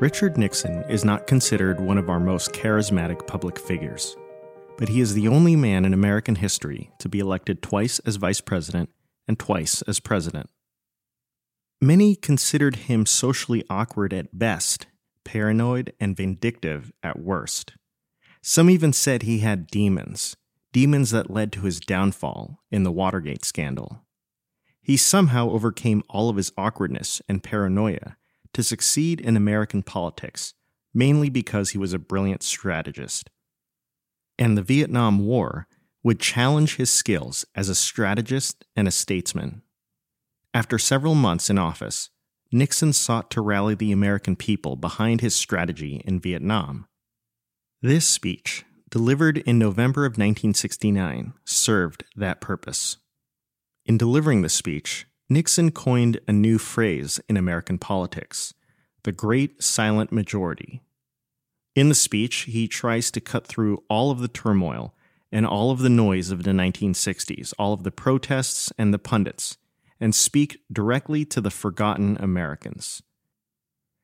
Richard Nixon is not considered one of our most charismatic public figures, but he is the only man in American history to be elected twice as vice president and twice as president. Many considered him socially awkward at best, paranoid, and vindictive at worst. Some even said he had demons, demons that led to his downfall in the Watergate scandal. He somehow overcame all of his awkwardness and paranoia to succeed in American politics, mainly because he was a brilliant strategist. And the Vietnam War would challenge his skills as a strategist and a statesman. After several months in office, Nixon sought to rally the American people behind his strategy in Vietnam. This speech, delivered in November of 1969, served that purpose. In delivering the speech, Nixon coined a new phrase in American politics the great silent majority. In the speech, he tries to cut through all of the turmoil and all of the noise of the 1960s, all of the protests and the pundits, and speak directly to the forgotten Americans.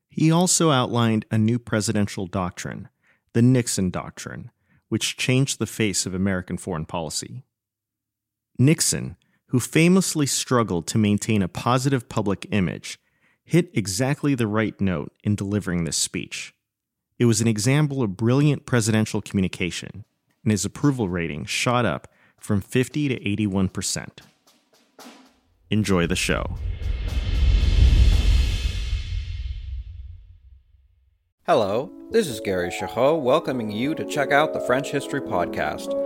He also outlined a new presidential doctrine, the Nixon Doctrine, which changed the face of American foreign policy. Nixon who famously struggled to maintain a positive public image, hit exactly the right note in delivering this speech. It was an example of brilliant presidential communication, and his approval rating shot up from 50 to 81%. Enjoy the show. Hello, this is Gary Chahot welcoming you to check out the French History Podcast.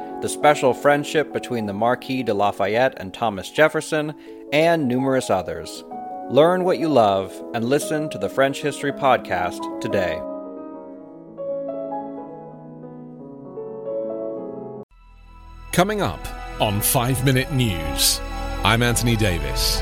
the special friendship between the Marquis de Lafayette and Thomas Jefferson, and numerous others. Learn what you love and listen to the French History Podcast today. Coming up on 5 Minute News, I'm Anthony Davis.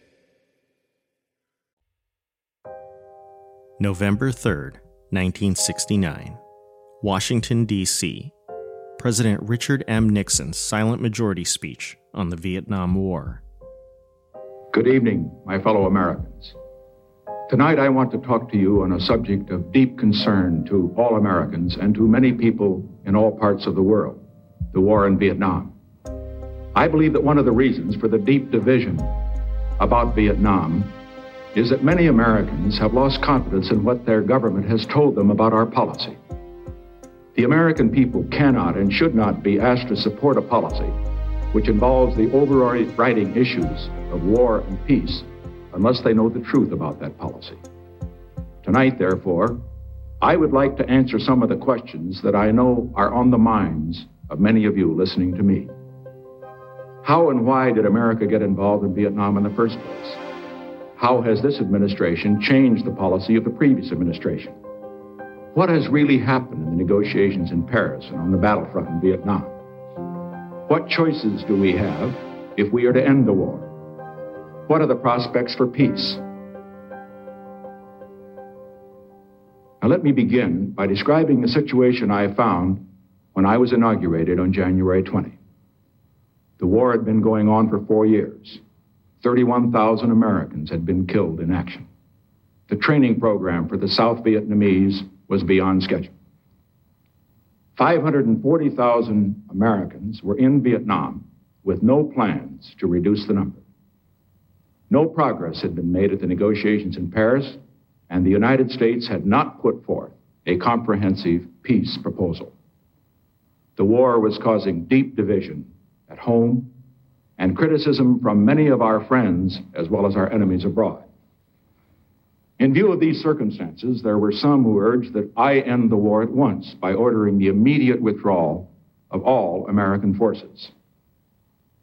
November 3rd, 1969, Washington, D.C. President Richard M. Nixon's silent majority speech on the Vietnam War. Good evening, my fellow Americans. Tonight I want to talk to you on a subject of deep concern to all Americans and to many people in all parts of the world the war in Vietnam. I believe that one of the reasons for the deep division about Vietnam is that many Americans have lost confidence in what their government has told them about our policy. The American people cannot and should not be asked to support a policy which involves the overriding issues of war and peace unless they know the truth about that policy. Tonight, therefore, I would like to answer some of the questions that I know are on the minds of many of you listening to me. How and why did America get involved in Vietnam in the first place? How has this administration changed the policy of the previous administration? What has really happened in the negotiations in Paris and on the battlefront in Vietnam? What choices do we have if we are to end the war? What are the prospects for peace? Now, let me begin by describing the situation I found when I was inaugurated on January 20. The war had been going on for four years. 31,000 Americans had been killed in action. The training program for the South Vietnamese was beyond schedule. 540,000 Americans were in Vietnam with no plans to reduce the number. No progress had been made at the negotiations in Paris, and the United States had not put forth a comprehensive peace proposal. The war was causing deep division at home and criticism from many of our friends as well as our enemies abroad. In view of these circumstances, there were some who urged that I end the war at once by ordering the immediate withdrawal of all American forces.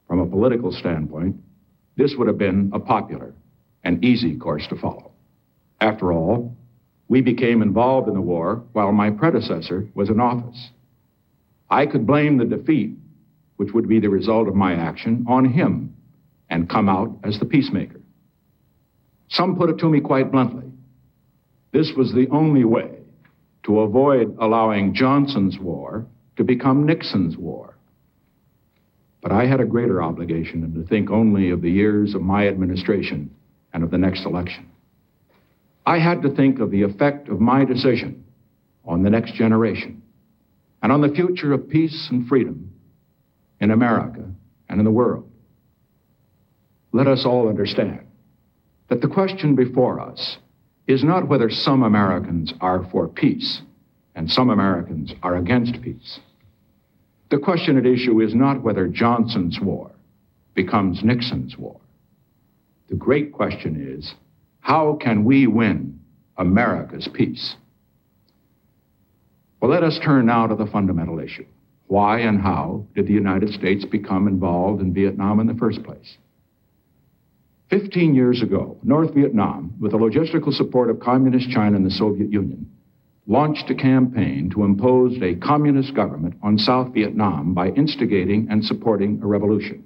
From a political standpoint, this would have been a popular and easy course to follow. After all, we became involved in the war while my predecessor was in office. I could blame the defeat, which would be the result of my action, on him and come out as the peacemaker. Some put it to me quite bluntly this was the only way to avoid allowing Johnson's war to become Nixon's war. But I had a greater obligation than to think only of the years of my administration and of the next election. I had to think of the effect of my decision on the next generation and on the future of peace and freedom in America and in the world. Let us all understand that the question before us is not whether some Americans are for peace and some Americans are against peace. The question at issue is not whether Johnson's war becomes Nixon's war. The great question is how can we win America's peace? Well, let us turn now to the fundamental issue. Why and how did the United States become involved in Vietnam in the first place? 15 years ago, North Vietnam, with the logistical support of Communist China and the Soviet Union, launched a campaign to impose a communist government on South Vietnam by instigating and supporting a revolution.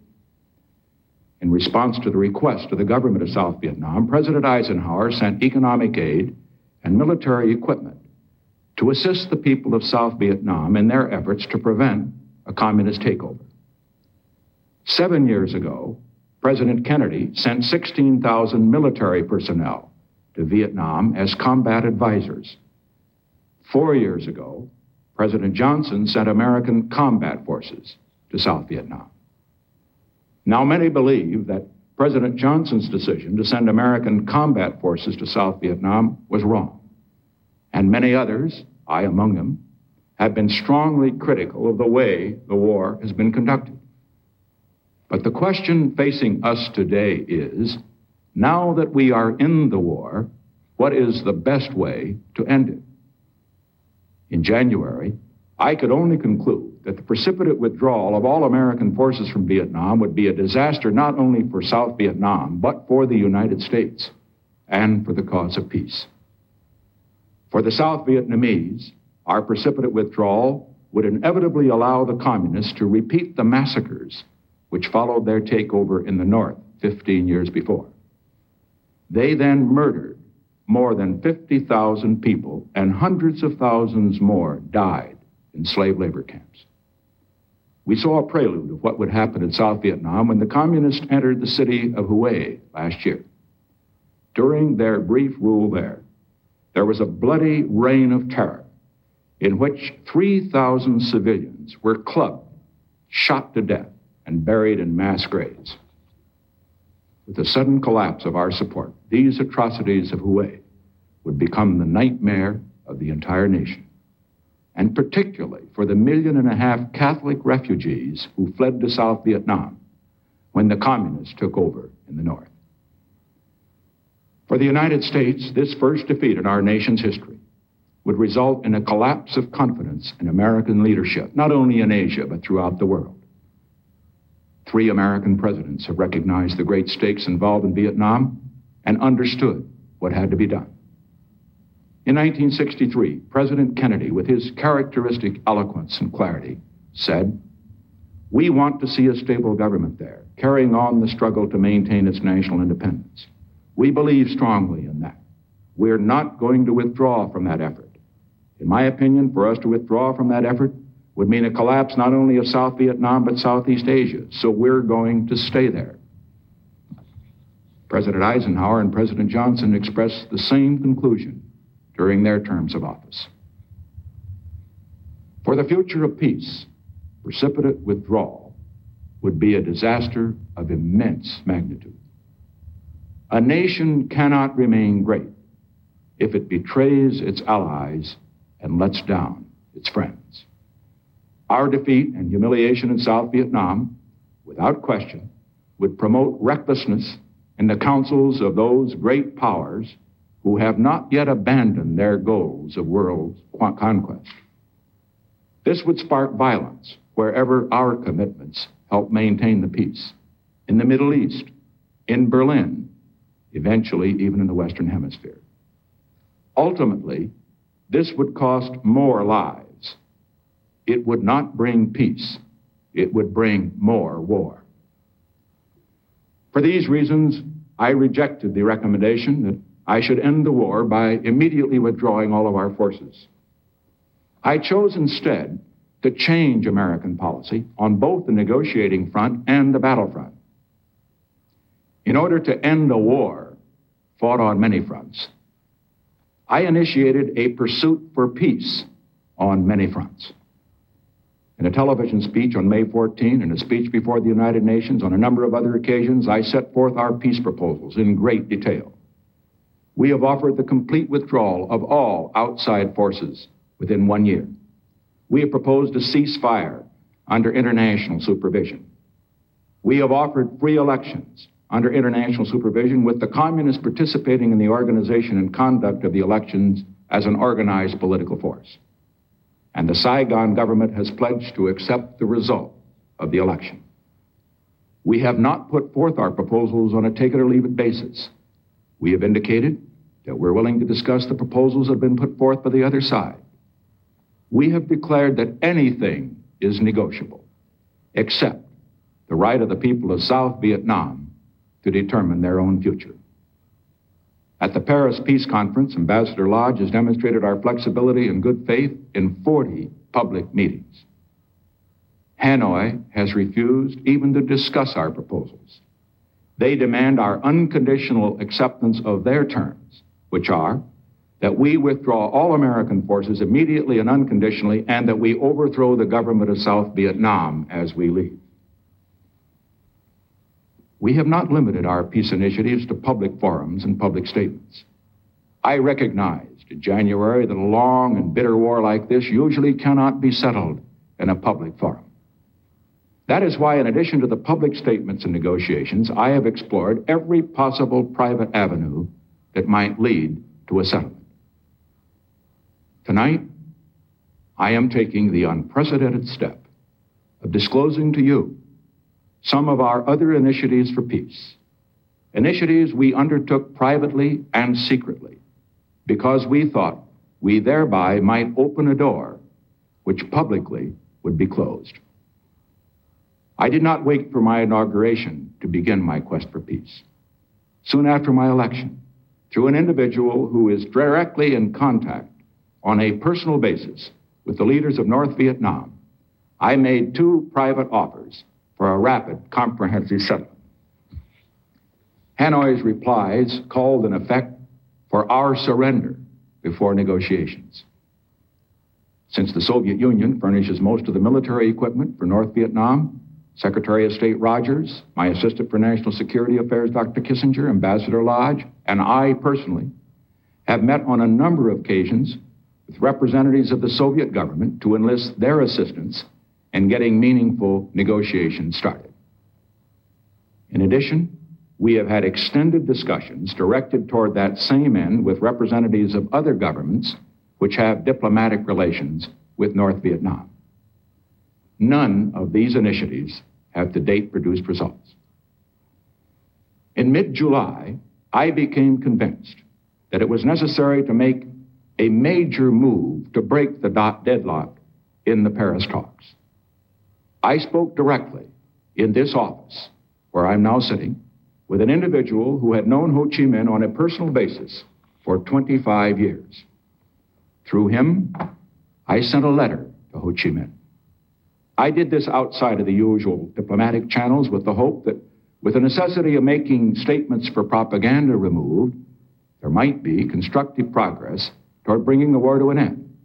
In response to the request of the government of South Vietnam, President Eisenhower sent economic aid and military equipment to assist the people of South Vietnam in their efforts to prevent a communist takeover. Seven years ago, President Kennedy sent 16,000 military personnel to Vietnam as combat advisors. Four years ago, President Johnson sent American combat forces to South Vietnam. Now, many believe that President Johnson's decision to send American combat forces to South Vietnam was wrong. And many others, I among them, have been strongly critical of the way the war has been conducted. But the question facing us today is now that we are in the war, what is the best way to end it? In January, I could only conclude that the precipitate withdrawal of all American forces from Vietnam would be a disaster not only for South Vietnam, but for the United States and for the cause of peace. For the South Vietnamese, our precipitate withdrawal would inevitably allow the communists to repeat the massacres which followed their takeover in the North 15 years before. They then murdered more than 50,000 people, and hundreds of thousands more died in slave labor camps. We saw a prelude of what would happen in South Vietnam when the communists entered the city of Hue last year. During their brief rule there, there was a bloody reign of terror in which 3,000 civilians were clubbed, shot to death, and buried in mass graves. With the sudden collapse of our support, these atrocities of Hue would become the nightmare of the entire nation, and particularly for the million and a half Catholic refugees who fled to South Vietnam when the communists took over in the North. For the United States, this first defeat in our nation's history would result in a collapse of confidence in American leadership, not only in Asia, but throughout the world. Three American presidents have recognized the great stakes involved in Vietnam and understood what had to be done. In 1963, President Kennedy, with his characteristic eloquence and clarity, said, We want to see a stable government there, carrying on the struggle to maintain its national independence. We believe strongly in that. We're not going to withdraw from that effort. In my opinion, for us to withdraw from that effort would mean a collapse not only of South Vietnam, but Southeast Asia. So we're going to stay there. President Eisenhower and President Johnson expressed the same conclusion during their terms of office. For the future of peace, precipitate withdrawal would be a disaster of immense magnitude. A nation cannot remain great if it betrays its allies and lets down its friends. Our defeat and humiliation in South Vietnam, without question, would promote recklessness in the councils of those great powers who have not yet abandoned their goals of world conquest. This would spark violence wherever our commitments help maintain the peace in the Middle East, in Berlin, eventually even in the Western Hemisphere. Ultimately, this would cost more lives. It would not bring peace, it would bring more war. For these reasons, I rejected the recommendation that I should end the war by immediately withdrawing all of our forces. I chose instead to change American policy on both the negotiating front and the battlefront. In order to end a war fought on many fronts, I initiated a pursuit for peace on many fronts. In a television speech on May 14 and a speech before the United Nations on a number of other occasions, I set forth our peace proposals in great detail. We have offered the complete withdrawal of all outside forces within one year. We have proposed a ceasefire under international supervision. We have offered free elections under international supervision with the communists participating in the organization and conduct of the elections as an organized political force. And the Saigon government has pledged to accept the result of the election. We have not put forth our proposals on a take it or leave it basis. We have indicated that we're willing to discuss the proposals that have been put forth by the other side. We have declared that anything is negotiable, except the right of the people of South Vietnam to determine their own future. At the Paris Peace Conference, Ambassador Lodge has demonstrated our flexibility and good faith in 40 public meetings. Hanoi has refused even to discuss our proposals. They demand our unconditional acceptance of their terms, which are that we withdraw all American forces immediately and unconditionally, and that we overthrow the government of South Vietnam as we leave. We have not limited our peace initiatives to public forums and public statements. I recognized in January that a long and bitter war like this usually cannot be settled in a public forum. That is why, in addition to the public statements and negotiations, I have explored every possible private avenue that might lead to a settlement. Tonight, I am taking the unprecedented step of disclosing to you some of our other initiatives for peace. Initiatives we undertook privately and secretly because we thought we thereby might open a door which publicly would be closed. I did not wait for my inauguration to begin my quest for peace. Soon after my election, through an individual who is directly in contact on a personal basis with the leaders of North Vietnam, I made two private offers for a rapid, comprehensive settlement. Hanoi's replies called, in effect, for our surrender before negotiations. Since the Soviet Union furnishes most of the military equipment for North Vietnam, Secretary of State Rogers, my Assistant for National Security Affairs, Dr. Kissinger, Ambassador Lodge, and I personally have met on a number of occasions with representatives of the Soviet government to enlist their assistance and getting meaningful negotiations started. In addition, we have had extended discussions directed toward that same end with representatives of other governments which have diplomatic relations with North Vietnam. None of these initiatives have to date produced results. In mid July, I became convinced that it was necessary to make a major move to break the deadlock in the Paris talks. I spoke directly in this office, where I'm now sitting, with an individual who had known Ho Chi Minh on a personal basis for 25 years. Through him, I sent a letter to Ho Chi Minh. I did this outside of the usual diplomatic channels with the hope that, with the necessity of making statements for propaganda removed, there might be constructive progress toward bringing the war to an end.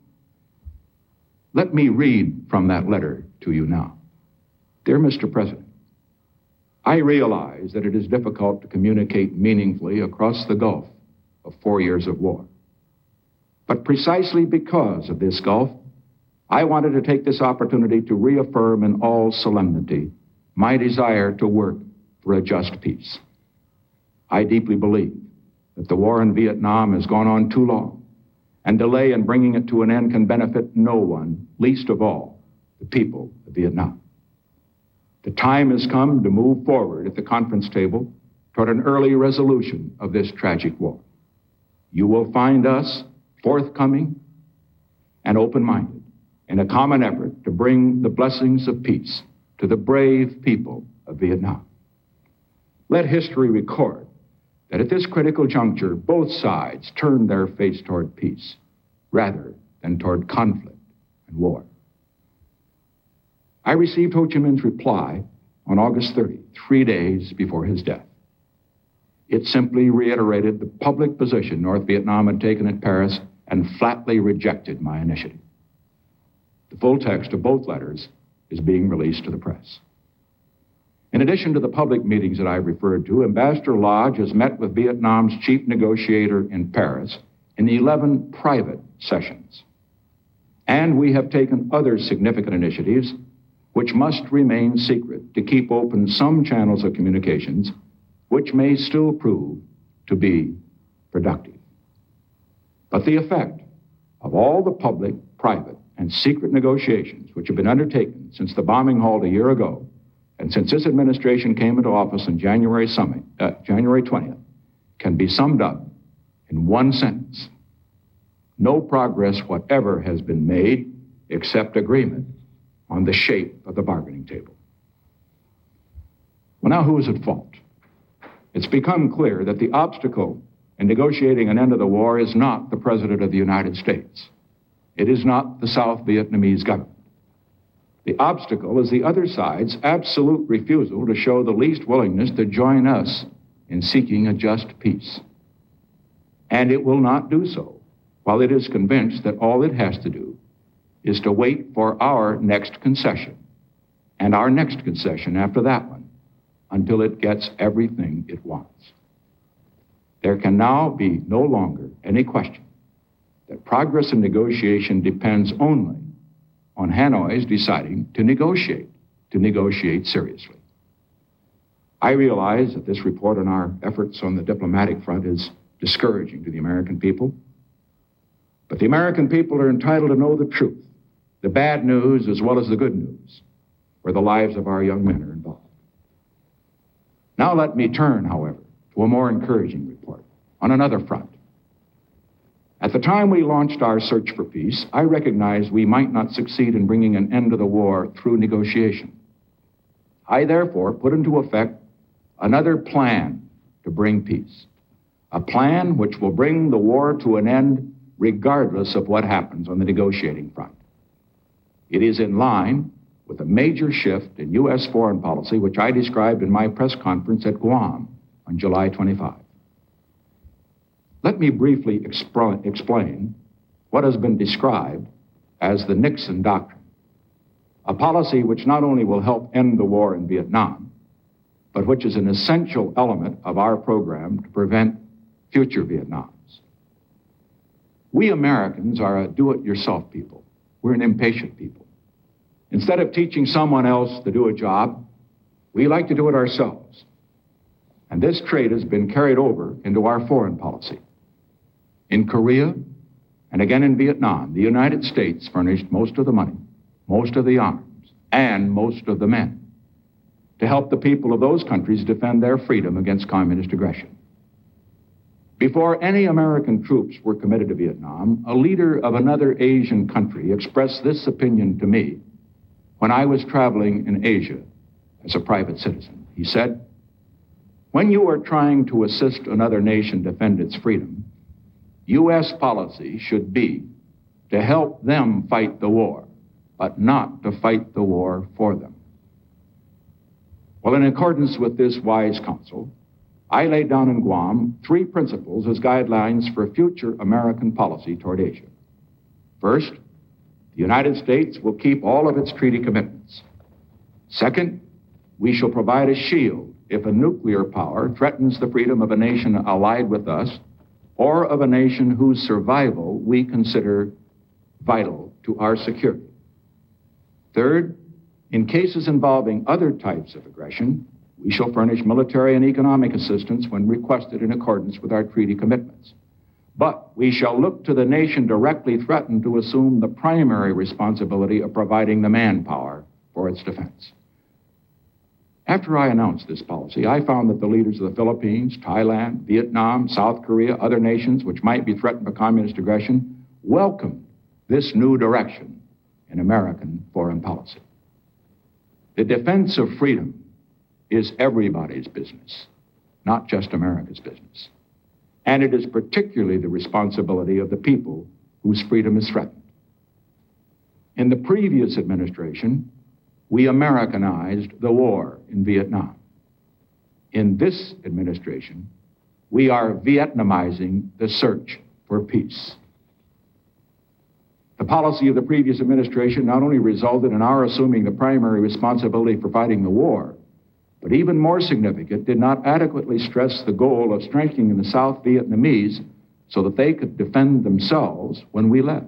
Let me read from that letter to you now. Dear Mr. President, I realize that it is difficult to communicate meaningfully across the gulf of four years of war. But precisely because of this gulf, I wanted to take this opportunity to reaffirm in all solemnity my desire to work for a just peace. I deeply believe that the war in Vietnam has gone on too long, and delay in bringing it to an end can benefit no one, least of all the people of Vietnam. The time has come to move forward at the conference table toward an early resolution of this tragic war. You will find us forthcoming and open minded in a common effort to bring the blessings of peace to the brave people of Vietnam. Let history record that at this critical juncture, both sides turned their face toward peace rather than toward conflict and war. I received Ho Chi Minh's reply on August 30, three days before his death. It simply reiterated the public position North Vietnam had taken at Paris and flatly rejected my initiative. The full text of both letters is being released to the press. In addition to the public meetings that I referred to, Ambassador Lodge has met with Vietnam's chief negotiator in Paris in 11 private sessions. And we have taken other significant initiatives which must remain secret to keep open some channels of communications which may still prove to be productive. But the effect of all the public, private, and secret negotiations which have been undertaken since the bombing halt a year ago and since this administration came into office on January, summit, uh, January 20th can be summed up in one sentence. No progress whatever has been made except agreement on the shape of the bargaining table. Well, now who is at fault? It's become clear that the obstacle in negotiating an end to the war is not the President of the United States. It is not the South Vietnamese government. The obstacle is the other side's absolute refusal to show the least willingness to join us in seeking a just peace. And it will not do so while it is convinced that all it has to do is to wait for our next concession and our next concession after that one until it gets everything it wants. There can now be no longer any question that progress in negotiation depends only on Hanoi's deciding to negotiate, to negotiate seriously. I realize that this report on our efforts on the diplomatic front is discouraging to the American people. But the American people are entitled to know the truth, the bad news as well as the good news, where the lives of our young men are involved. Now let me turn, however, to a more encouraging report on another front. At the time we launched our search for peace, I recognized we might not succeed in bringing an end to the war through negotiation. I therefore put into effect another plan to bring peace, a plan which will bring the war to an end regardless of what happens on the negotiating front. It is in line with a major shift in U.S. foreign policy, which I described in my press conference at Guam on July 25. Let me briefly explain what has been described as the Nixon Doctrine, a policy which not only will help end the war in Vietnam, but which is an essential element of our program to prevent future Vietnams. We Americans are a do it yourself people. We're an impatient people. Instead of teaching someone else to do a job, we like to do it ourselves. And this trait has been carried over into our foreign policy. In Korea and again in Vietnam, the United States furnished most of the money, most of the arms, and most of the men to help the people of those countries defend their freedom against communist aggression. Before any American troops were committed to Vietnam, a leader of another Asian country expressed this opinion to me when I was traveling in Asia as a private citizen. He said, When you are trying to assist another nation defend its freedom, U.S. policy should be to help them fight the war, but not to fight the war for them. Well, in accordance with this wise counsel, I laid down in Guam three principles as guidelines for future American policy toward Asia. First, the United States will keep all of its treaty commitments. Second, we shall provide a shield if a nuclear power threatens the freedom of a nation allied with us or of a nation whose survival we consider vital to our security. Third, in cases involving other types of aggression, we shall furnish military and economic assistance when requested in accordance with our treaty commitments. But we shall look to the nation directly threatened to assume the primary responsibility of providing the manpower for its defense. After I announced this policy, I found that the leaders of the Philippines, Thailand, Vietnam, South Korea, other nations which might be threatened by communist aggression welcomed this new direction in American foreign policy. The defense of freedom is everybody's business, not just America's business. And it is particularly the responsibility of the people whose freedom is threatened. In the previous administration, we Americanized the war in Vietnam. In this administration, we are Vietnamizing the search for peace. The policy of the previous administration not only resulted in our assuming the primary responsibility for fighting the war, but even more significant, did not adequately stress the goal of strengthening the South Vietnamese so that they could defend themselves when we left.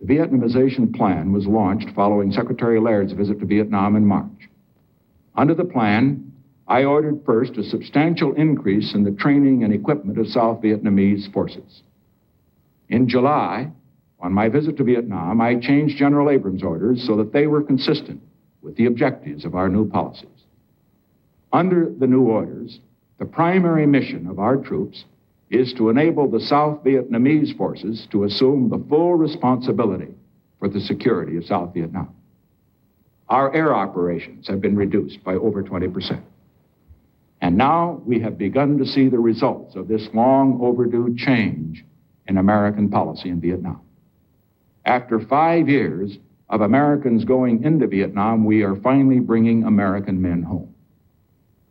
The Vietnamization plan was launched following Secretary Laird's visit to Vietnam in March. Under the plan, I ordered first a substantial increase in the training and equipment of South Vietnamese forces. In July, on my visit to Vietnam, I changed General Abrams' orders so that they were consistent with the objectives of our new policies. Under the new orders, the primary mission of our troops is to enable the South Vietnamese forces to assume the full responsibility for the security of South Vietnam. Our air operations have been reduced by over 20%. And now we have begun to see the results of this long overdue change in American policy in Vietnam. After five years of Americans going into Vietnam, we are finally bringing American men home.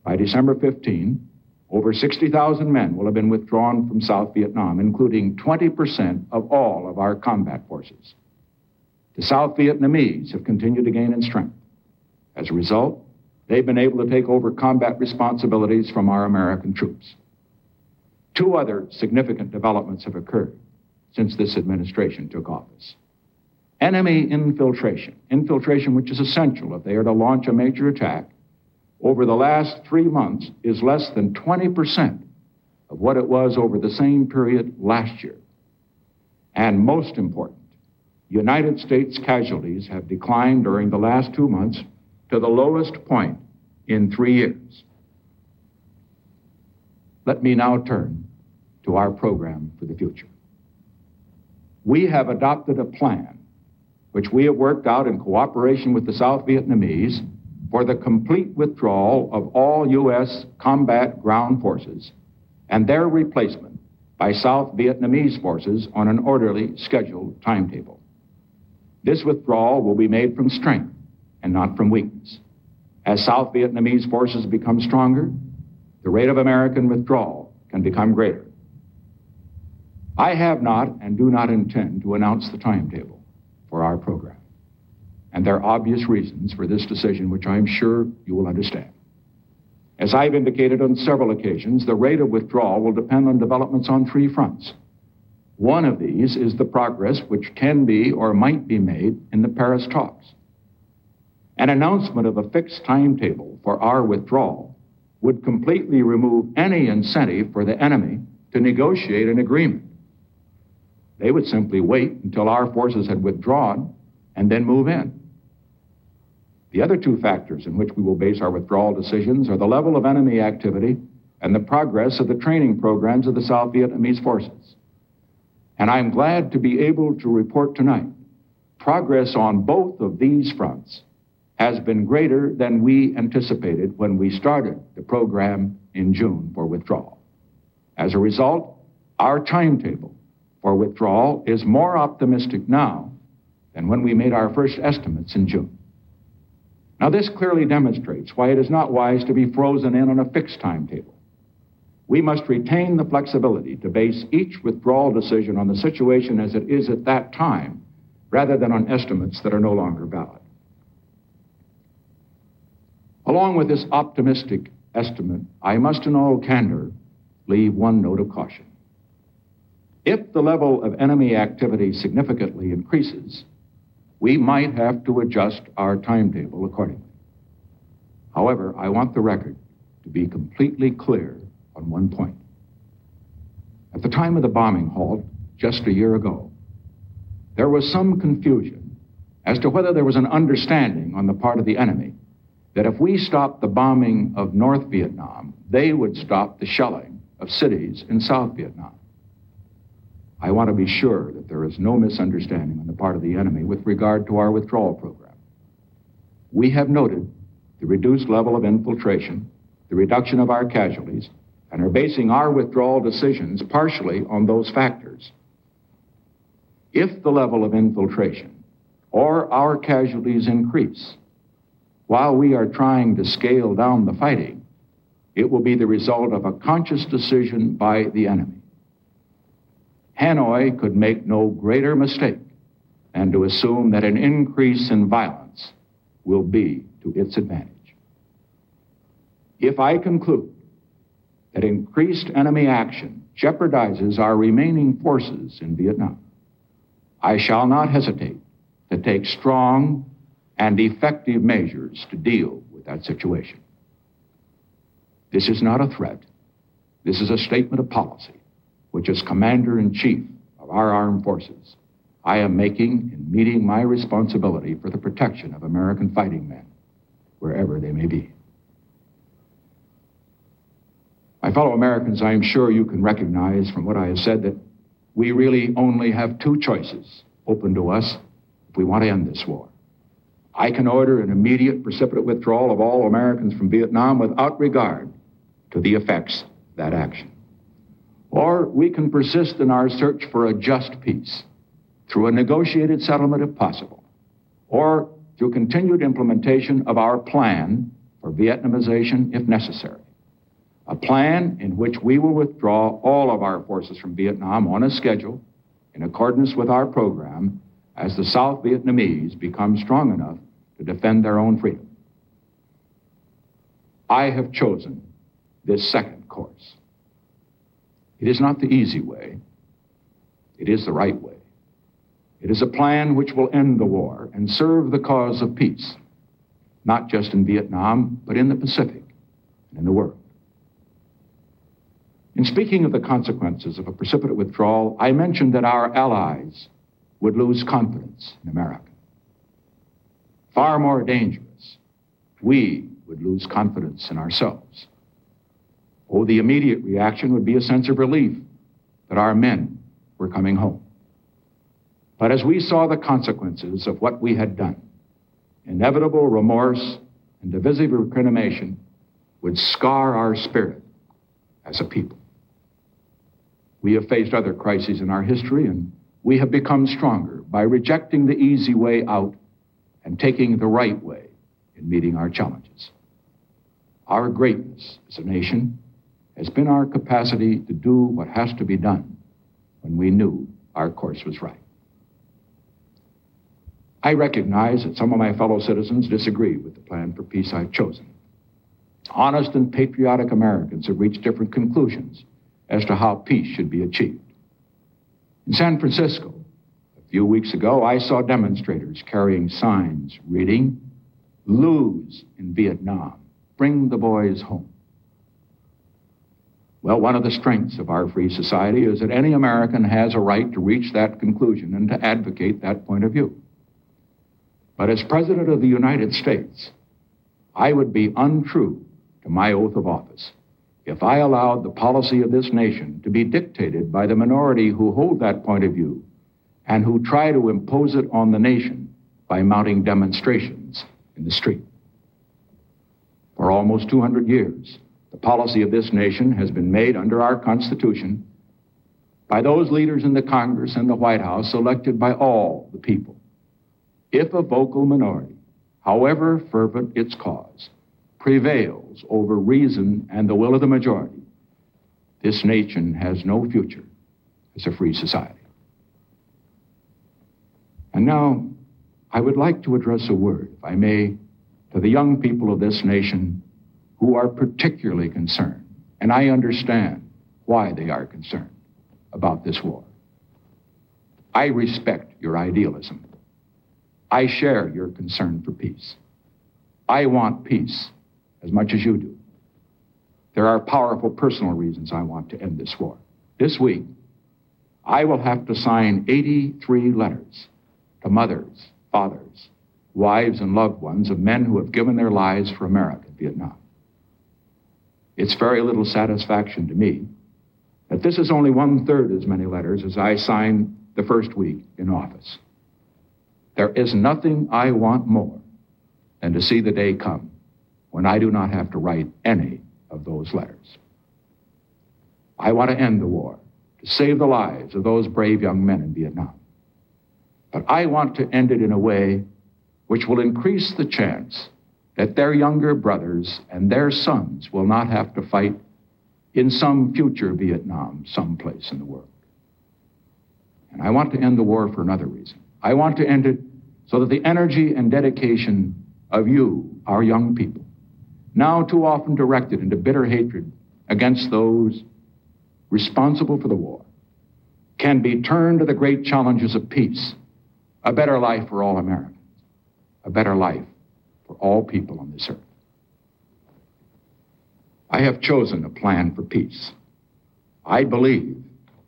By December 15, over 60,000 men will have been withdrawn from South Vietnam, including 20% of all of our combat forces. The South Vietnamese have continued to gain in strength. As a result, they've been able to take over combat responsibilities from our American troops. Two other significant developments have occurred since this administration took office. Enemy infiltration, infiltration which is essential if they are to launch a major attack, over the last three months is less than 20% of what it was over the same period last year. And most important, United States casualties have declined during the last two months to the lowest point in three years. Let me now turn to our program for the future. We have adopted a plan which we have worked out in cooperation with the South Vietnamese for the complete withdrawal of all U.S. combat ground forces and their replacement by South Vietnamese forces on an orderly, scheduled timetable. This withdrawal will be made from strength and not from weakness. As South Vietnamese forces become stronger, the rate of American withdrawal can become greater. I have not and do not intend to announce the timetable for our program. And there are obvious reasons for this decision, which I'm sure you will understand. As I've indicated on several occasions, the rate of withdrawal will depend on developments on three fronts. One of these is the progress which can be or might be made in the Paris talks. An announcement of a fixed timetable for our withdrawal would completely remove any incentive for the enemy to negotiate an agreement. They would simply wait until our forces had withdrawn and then move in. The other two factors in which we will base our withdrawal decisions are the level of enemy activity and the progress of the training programs of the South Vietnamese forces. And I'm glad to be able to report tonight progress on both of these fronts has been greater than we anticipated when we started the program in June for withdrawal. As a result, our timetable for withdrawal is more optimistic now than when we made our first estimates in June. Now, this clearly demonstrates why it is not wise to be frozen in on a fixed timetable. We must retain the flexibility to base each withdrawal decision on the situation as it is at that time, rather than on estimates that are no longer valid. Along with this optimistic estimate, I must in all candor leave one note of caution. If the level of enemy activity significantly increases, we might have to adjust our timetable accordingly. However, I want the record to be completely clear on one point. At the time of the bombing halt, just a year ago, there was some confusion as to whether there was an understanding on the part of the enemy that if we stopped the bombing of North Vietnam, they would stop the shelling of cities in South Vietnam. I want to be sure that there is no misunderstanding on the part of the enemy with regard to our withdrawal program. We have noted the reduced level of infiltration, the reduction of our casualties, and are basing our withdrawal decisions partially on those factors. If the level of infiltration or our casualties increase while we are trying to scale down the fighting, it will be the result of a conscious decision by the enemy. Hanoi could make no greater mistake than to assume that an increase in violence will be to its advantage. If I conclude that increased enemy action jeopardizes our remaining forces in Vietnam, I shall not hesitate to take strong and effective measures to deal with that situation. This is not a threat. This is a statement of policy, which, is Commander in Chief of our armed forces, I am making and meeting my responsibility for the protection of American fighting men, wherever they may be. My fellow Americans, I am sure you can recognize from what I have said that we really only have two choices open to us if we want to end this war. I can order an immediate precipitate withdrawal of all Americans from Vietnam without regard to the effects of that action. Or we can persist in our search for a just peace through a negotiated settlement if possible, or through continued implementation of our plan for Vietnamization if necessary a plan in which we will withdraw all of our forces from Vietnam on a schedule in accordance with our program as the South Vietnamese become strong enough to defend their own freedom. I have chosen this second course. It is not the easy way, it is the right way. It is a plan which will end the war and serve the cause of peace, not just in Vietnam, but in the Pacific and in the world. In speaking of the consequences of a precipitate withdrawal, I mentioned that our allies would lose confidence in America. Far more dangerous, we would lose confidence in ourselves. Oh, the immediate reaction would be a sense of relief that our men were coming home. But as we saw the consequences of what we had done, inevitable remorse and divisive recrimination would scar our spirit as a people. We have faced other crises in our history, and we have become stronger by rejecting the easy way out and taking the right way in meeting our challenges. Our greatness as a nation has been our capacity to do what has to be done when we knew our course was right. I recognize that some of my fellow citizens disagree with the plan for peace I've chosen. Honest and patriotic Americans have reached different conclusions as to how peace should be achieved. In San Francisco, a few weeks ago, I saw demonstrators carrying signs reading, Lose in Vietnam, bring the boys home. Well, one of the strengths of our free society is that any American has a right to reach that conclusion and to advocate that point of view. But as President of the United States, I would be untrue to my oath of office if I allowed the policy of this nation to be dictated by the minority who hold that point of view and who try to impose it on the nation by mounting demonstrations in the street. For almost 200 years, the policy of this nation has been made under our Constitution by those leaders in the Congress and the White House elected by all the people. If a vocal minority, however fervent its cause, prevails over reason and the will of the majority, this nation has no future as a free society. And now, I would like to address a word, if I may, to the young people of this nation who are particularly concerned, and I understand why they are concerned about this war. I respect your idealism. I share your concern for peace. I want peace as much as you do. There are powerful personal reasons I want to end this war. This week, I will have to sign 83 letters to mothers, fathers, wives, and loved ones of men who have given their lives for America in Vietnam. It's very little satisfaction to me that this is only one third as many letters as I signed the first week in office. There is nothing I want more than to see the day come when I do not have to write any of those letters. I want to end the war, to save the lives of those brave young men in Vietnam. But I want to end it in a way which will increase the chance that their younger brothers and their sons will not have to fight in some future Vietnam someplace in the world. And I want to end the war for another reason. I want to end it so that the energy and dedication of you, our young people, now too often directed into bitter hatred against those responsible for the war, can be turned to the great challenges of peace, a better life for all Americans, a better life for all people on this earth. I have chosen a plan for peace. I believe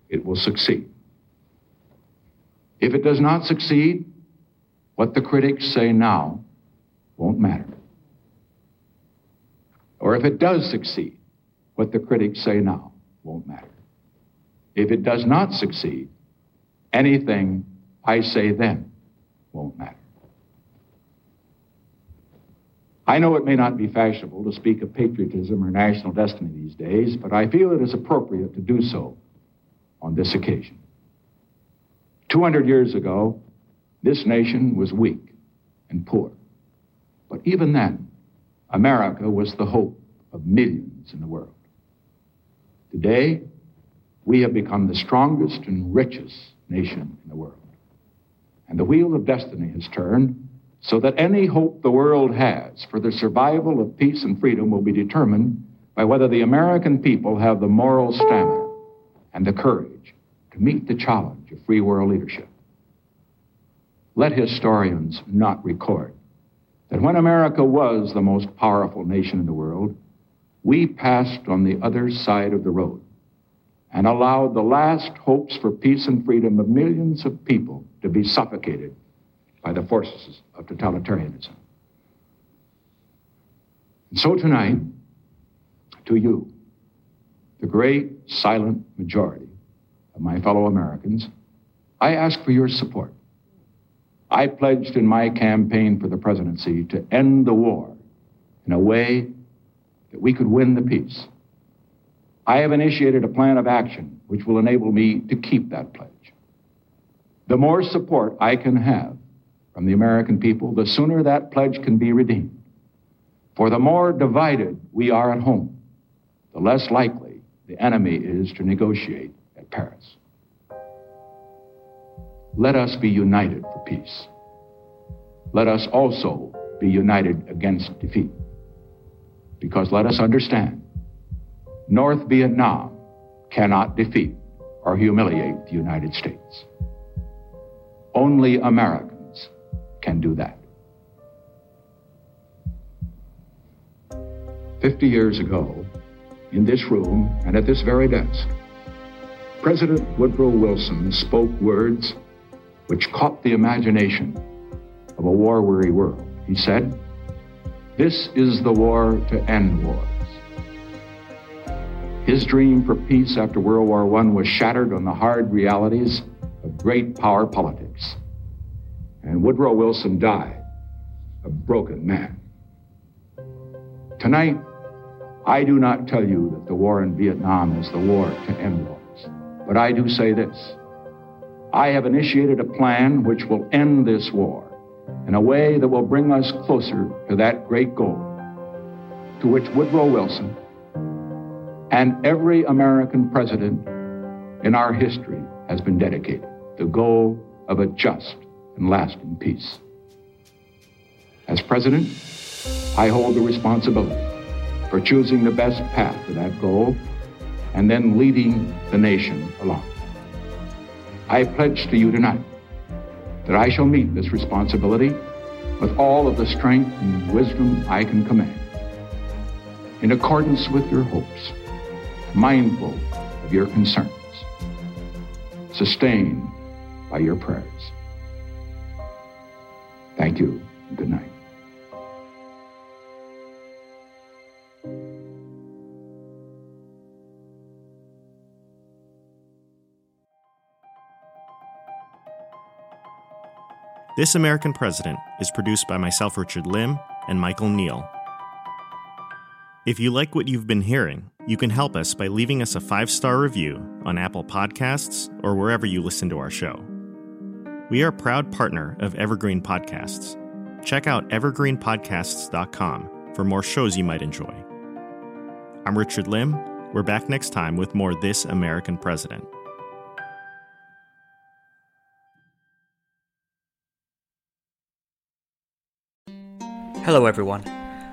it will succeed. If it does not succeed, what the critics say now won't matter. Or if it does succeed, what the critics say now won't matter. If it does not succeed, anything I say then won't matter. I know it may not be fashionable to speak of patriotism or national destiny these days, but I feel it is appropriate to do so on this occasion. 200 years ago, this nation was weak and poor. But even then, America was the hope of millions in the world. Today, we have become the strongest and richest nation in the world. And the wheel of destiny has turned so that any hope the world has for the survival of peace and freedom will be determined by whether the American people have the moral stamina and the courage to meet the challenge of free world leadership. Let historians not record that when America was the most powerful nation in the world, we passed on the other side of the road and allowed the last hopes for peace and freedom of millions of people to be suffocated by the forces of totalitarianism. And so tonight, to you, the great silent majority of my fellow Americans, I ask for your support. I pledged in my campaign for the presidency to end the war in a way that we could win the peace. I have initiated a plan of action which will enable me to keep that pledge. The more support I can have from the American people, the sooner that pledge can be redeemed. For the more divided we are at home, the less likely the enemy is to negotiate at Paris. Let us be united for peace. Let us also be united against defeat. Because let us understand, North Vietnam cannot defeat or humiliate the United States. Only Americans can do that. Fifty years ago, in this room and at this very desk, President Woodrow Wilson spoke words which caught the imagination of a war weary world. He said, This is the war to end wars. His dream for peace after World War I was shattered on the hard realities of great power politics. And Woodrow Wilson died a broken man. Tonight, I do not tell you that the war in Vietnam is the war to end wars, but I do say this. I have initiated a plan which will end this war in a way that will bring us closer to that great goal to which Woodrow Wilson and every American president in our history has been dedicated the goal of a just and lasting peace. As president, I hold the responsibility for choosing the best path to that goal and then leading the nation along. I pledge to you tonight that I shall meet this responsibility with all of the strength and wisdom I can command, in accordance with your hopes, mindful of your concerns, sustained by your prayers. Thank you good night. This American President is produced by myself, Richard Lim, and Michael Neal. If you like what you've been hearing, you can help us by leaving us a five star review on Apple Podcasts or wherever you listen to our show. We are a proud partner of Evergreen Podcasts. Check out evergreenpodcasts.com for more shows you might enjoy. I'm Richard Lim. We're back next time with more This American President. Hello, everyone.